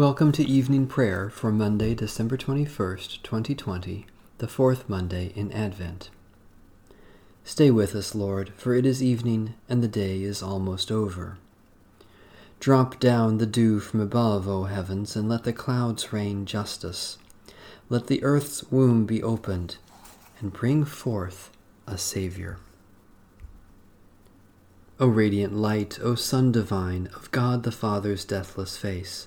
Welcome to evening prayer for Monday, December 21st, 2020, the fourth Monday in Advent. Stay with us, Lord, for it is evening and the day is almost over. Drop down the dew from above, O heavens, and let the clouds rain justice. Let the earth's womb be opened and bring forth a Savior. O radiant light, O Sun divine, of God the Father's deathless face,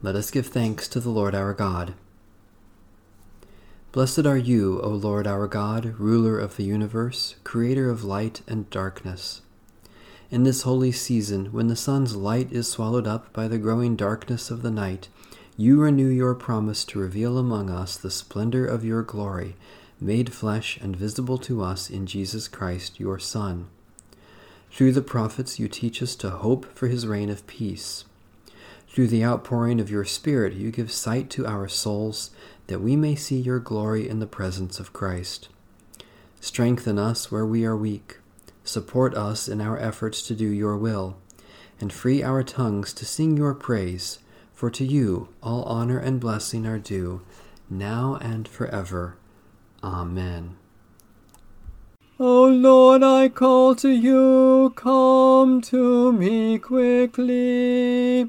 Let us give thanks to the Lord our God. Blessed are you, O Lord our God, ruler of the universe, creator of light and darkness. In this holy season, when the sun's light is swallowed up by the growing darkness of the night, you renew your promise to reveal among us the splendor of your glory, made flesh and visible to us in Jesus Christ, your Son. Through the prophets, you teach us to hope for his reign of peace. Through the outpouring of your Spirit, you give sight to our souls, that we may see your glory in the presence of Christ. Strengthen us where we are weak. Support us in our efforts to do your will, and free our tongues to sing your praise, for to you all honor and blessing are due, now and forever. Amen. O Lord, I call to you, come to me quickly.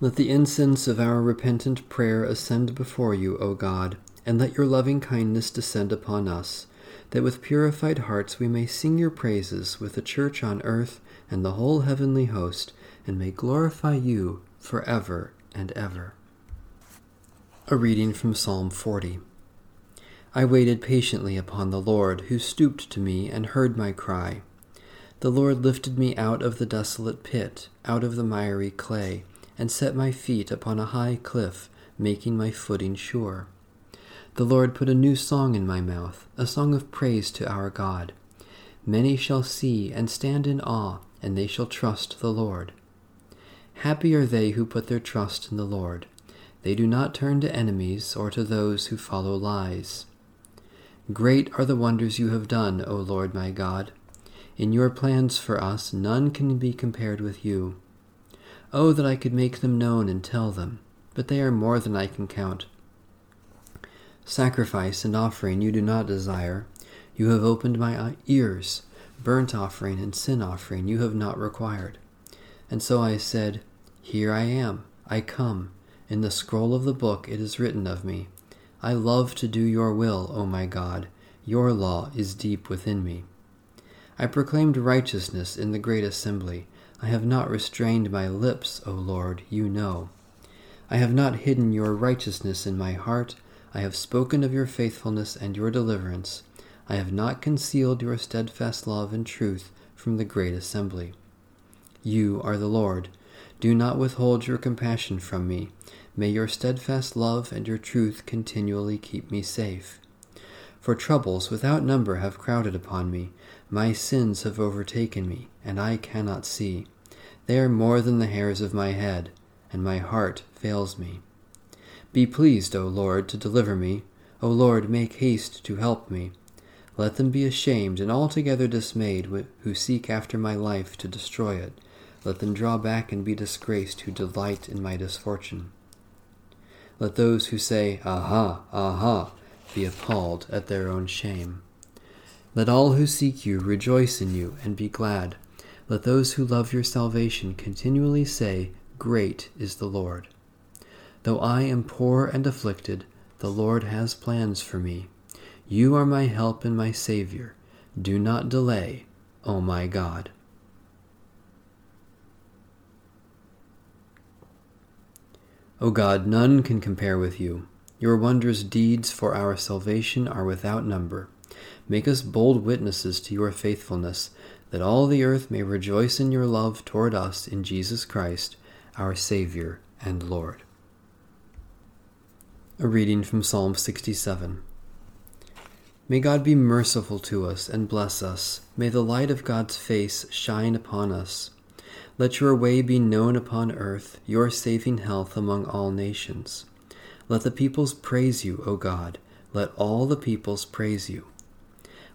Let the incense of our repentant prayer ascend before you, O God, and let your loving kindness descend upon us, that with purified hearts we may sing your praises with the church on earth and the whole heavenly host, and may glorify you for ever and ever. A reading from Psalm 40. I waited patiently upon the Lord, who stooped to me and heard my cry. The Lord lifted me out of the desolate pit, out of the miry clay, and set my feet upon a high cliff, making my footing sure. The Lord put a new song in my mouth, a song of praise to our God. Many shall see and stand in awe, and they shall trust the Lord. Happy are they who put their trust in the Lord. They do not turn to enemies or to those who follow lies. Great are the wonders you have done, O Lord my God. In your plans for us, none can be compared with you. Oh, that I could make them known and tell them, but they are more than I can count. Sacrifice and offering you do not desire. You have opened my ears. Burnt offering and sin offering you have not required. And so I said, Here I am, I come. In the scroll of the book it is written of me. I love to do your will, O my God. Your law is deep within me. I proclaimed righteousness in the great assembly. I have not restrained my lips, O Lord, you know. I have not hidden your righteousness in my heart. I have spoken of your faithfulness and your deliverance. I have not concealed your steadfast love and truth from the great assembly. You are the Lord. Do not withhold your compassion from me. May your steadfast love and your truth continually keep me safe. For troubles without number have crowded upon me. My sins have overtaken me, and I cannot see. They are more than the hairs of my head, and my heart fails me. Be pleased, O Lord, to deliver me. O Lord, make haste to help me. Let them be ashamed and altogether dismayed who seek after my life to destroy it. Let them draw back and be disgraced who delight in my misfortune. Let those who say, Aha, aha, be appalled at their own shame. Let all who seek you rejoice in you and be glad. Let those who love your salvation continually say, Great is the Lord. Though I am poor and afflicted, the Lord has plans for me. You are my help and my Savior. Do not delay, O my God. O God, none can compare with you. Your wondrous deeds for our salvation are without number. Make us bold witnesses to your faithfulness, that all the earth may rejoice in your love toward us in Jesus Christ, our Savior and Lord. A reading from Psalm 67. May God be merciful to us and bless us. May the light of God's face shine upon us. Let your way be known upon earth, your saving health among all nations. Let the peoples praise you, O God. Let all the peoples praise you.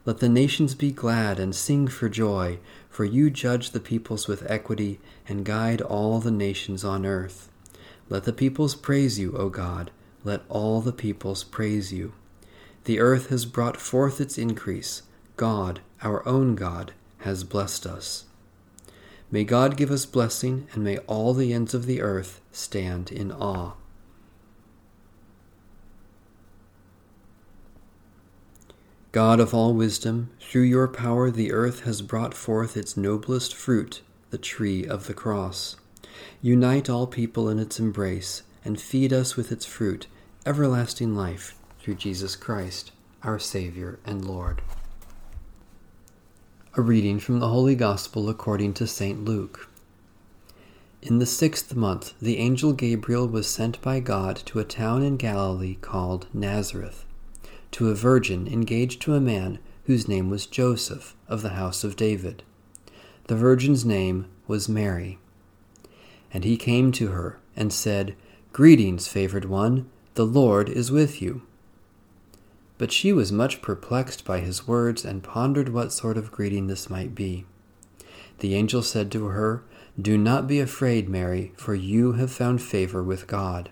Let the nations be glad and sing for joy, for you judge the peoples with equity and guide all the nations on earth. Let the peoples praise you, O God. Let all the peoples praise you. The earth has brought forth its increase. God, our own God, has blessed us. May God give us blessing, and may all the ends of the earth stand in awe. God of all wisdom, through your power the earth has brought forth its noblest fruit, the tree of the cross. Unite all people in its embrace, and feed us with its fruit, everlasting life, through Jesus Christ, our Savior and Lord. A reading from the Holy Gospel according to St. Luke. In the sixth month, the angel Gabriel was sent by God to a town in Galilee called Nazareth to a virgin engaged to a man whose name was Joseph of the house of David. The virgin's name was Mary. And he came to her and said, Greetings, favored one, the Lord is with you. But she was much perplexed by his words and pondered what sort of greeting this might be. The angel said to her, Do not be afraid, Mary, for you have found favor with God.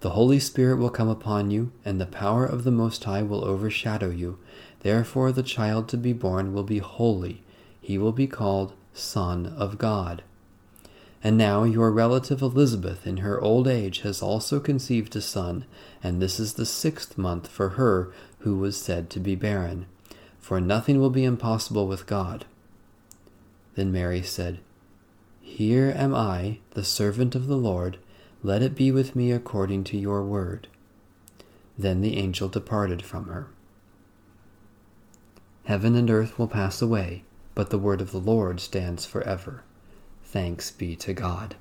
the Holy Spirit will come upon you, and the power of the Most High will overshadow you. Therefore, the child to be born will be holy. He will be called Son of God. And now your relative Elizabeth, in her old age, has also conceived a son, and this is the sixth month for her who was said to be barren. For nothing will be impossible with God. Then Mary said, Here am I, the servant of the Lord let it be with me according to your word. Then the angel departed from her. Heaven and earth will pass away, but the word of the Lord stands forever. Thanks be to God.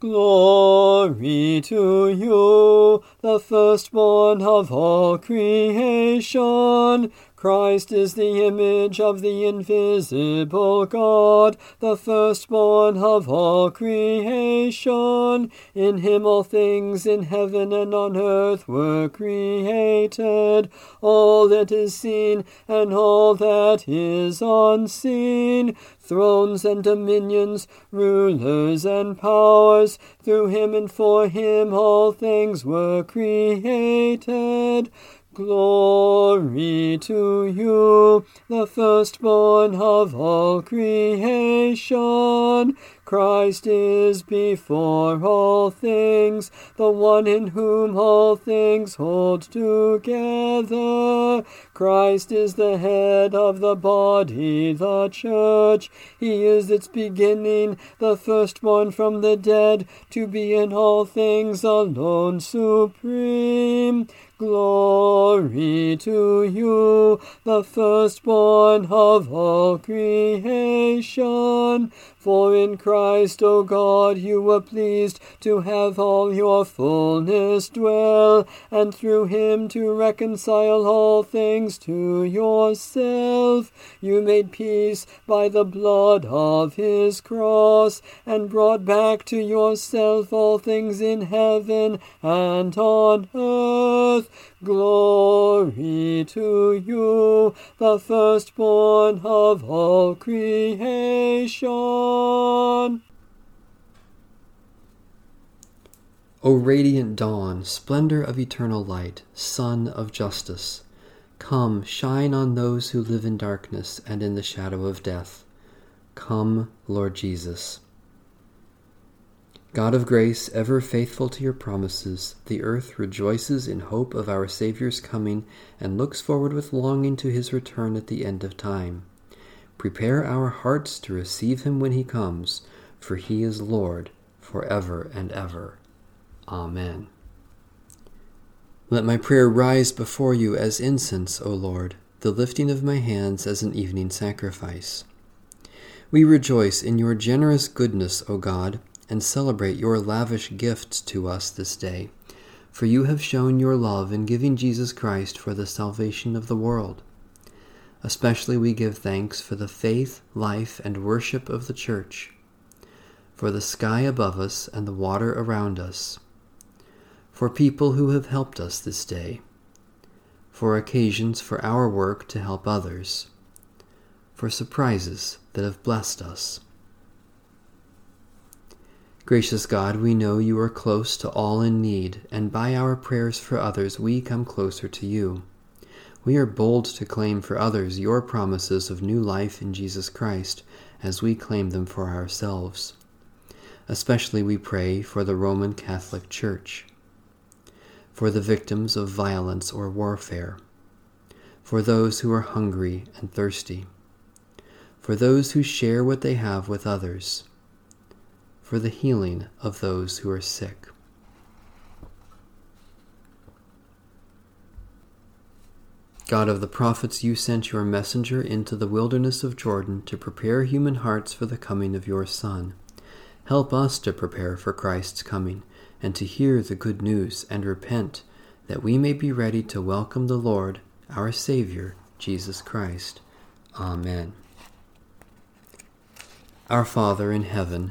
Glory to you, the firstborn of all creation Christ is the image of the invisible God, the firstborn of all creation. In him all things in heaven and on earth were created, all that is seen and all that is unseen, thrones and dominions, rulers and powers. Through him and for him all things were created. Glory to you, the firstborn of all creation. Christ is before all things, the one in whom all things hold together. Christ is the head of the body, the church. He is its beginning, the firstborn from the dead, to be in all things alone supreme. Glory to you, the firstborn of all creation. For in Christ, O God, you were pleased to have all your fullness dwell, and through him to reconcile all things to yourself. You made peace by the blood of his cross, and brought back to yourself all things in heaven and on earth. Glory to you, the firstborn of all creation. O radiant dawn, splendor of eternal light, sun of justice, come, shine on those who live in darkness and in the shadow of death. Come, Lord Jesus. God of grace, ever faithful to your promises, the earth rejoices in hope of our Saviour's coming and looks forward with longing to his return at the end of time. Prepare our hearts to receive him when he comes, for he is Lord for ever and ever. Amen. Let my prayer rise before you as incense, O Lord, the lifting of my hands as an evening sacrifice. We rejoice in your generous goodness, O God and celebrate your lavish gifts to us this day. For you have shown your love in giving Jesus Christ for the salvation of the world. Especially we give thanks for the faith, life, and worship of the Church, for the sky above us and the water around us, for people who have helped us this day, for occasions for our work to help others, for surprises that have blessed us. Gracious God, we know you are close to all in need, and by our prayers for others we come closer to you. We are bold to claim for others your promises of new life in Jesus Christ as we claim them for ourselves. Especially we pray for the Roman Catholic Church, for the victims of violence or warfare, for those who are hungry and thirsty, for those who share what they have with others for the healing of those who are sick. God of the prophets, you sent your messenger into the wilderness of Jordan to prepare human hearts for the coming of your Son. Help us to prepare for Christ's coming and to hear the good news and repent, that we may be ready to welcome the Lord, our Savior, Jesus Christ. Amen. Our Father in heaven,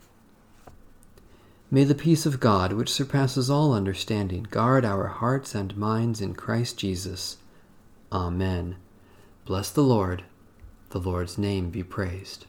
May the peace of God, which surpasses all understanding, guard our hearts and minds in Christ Jesus. Amen. Bless the Lord. The Lord's name be praised.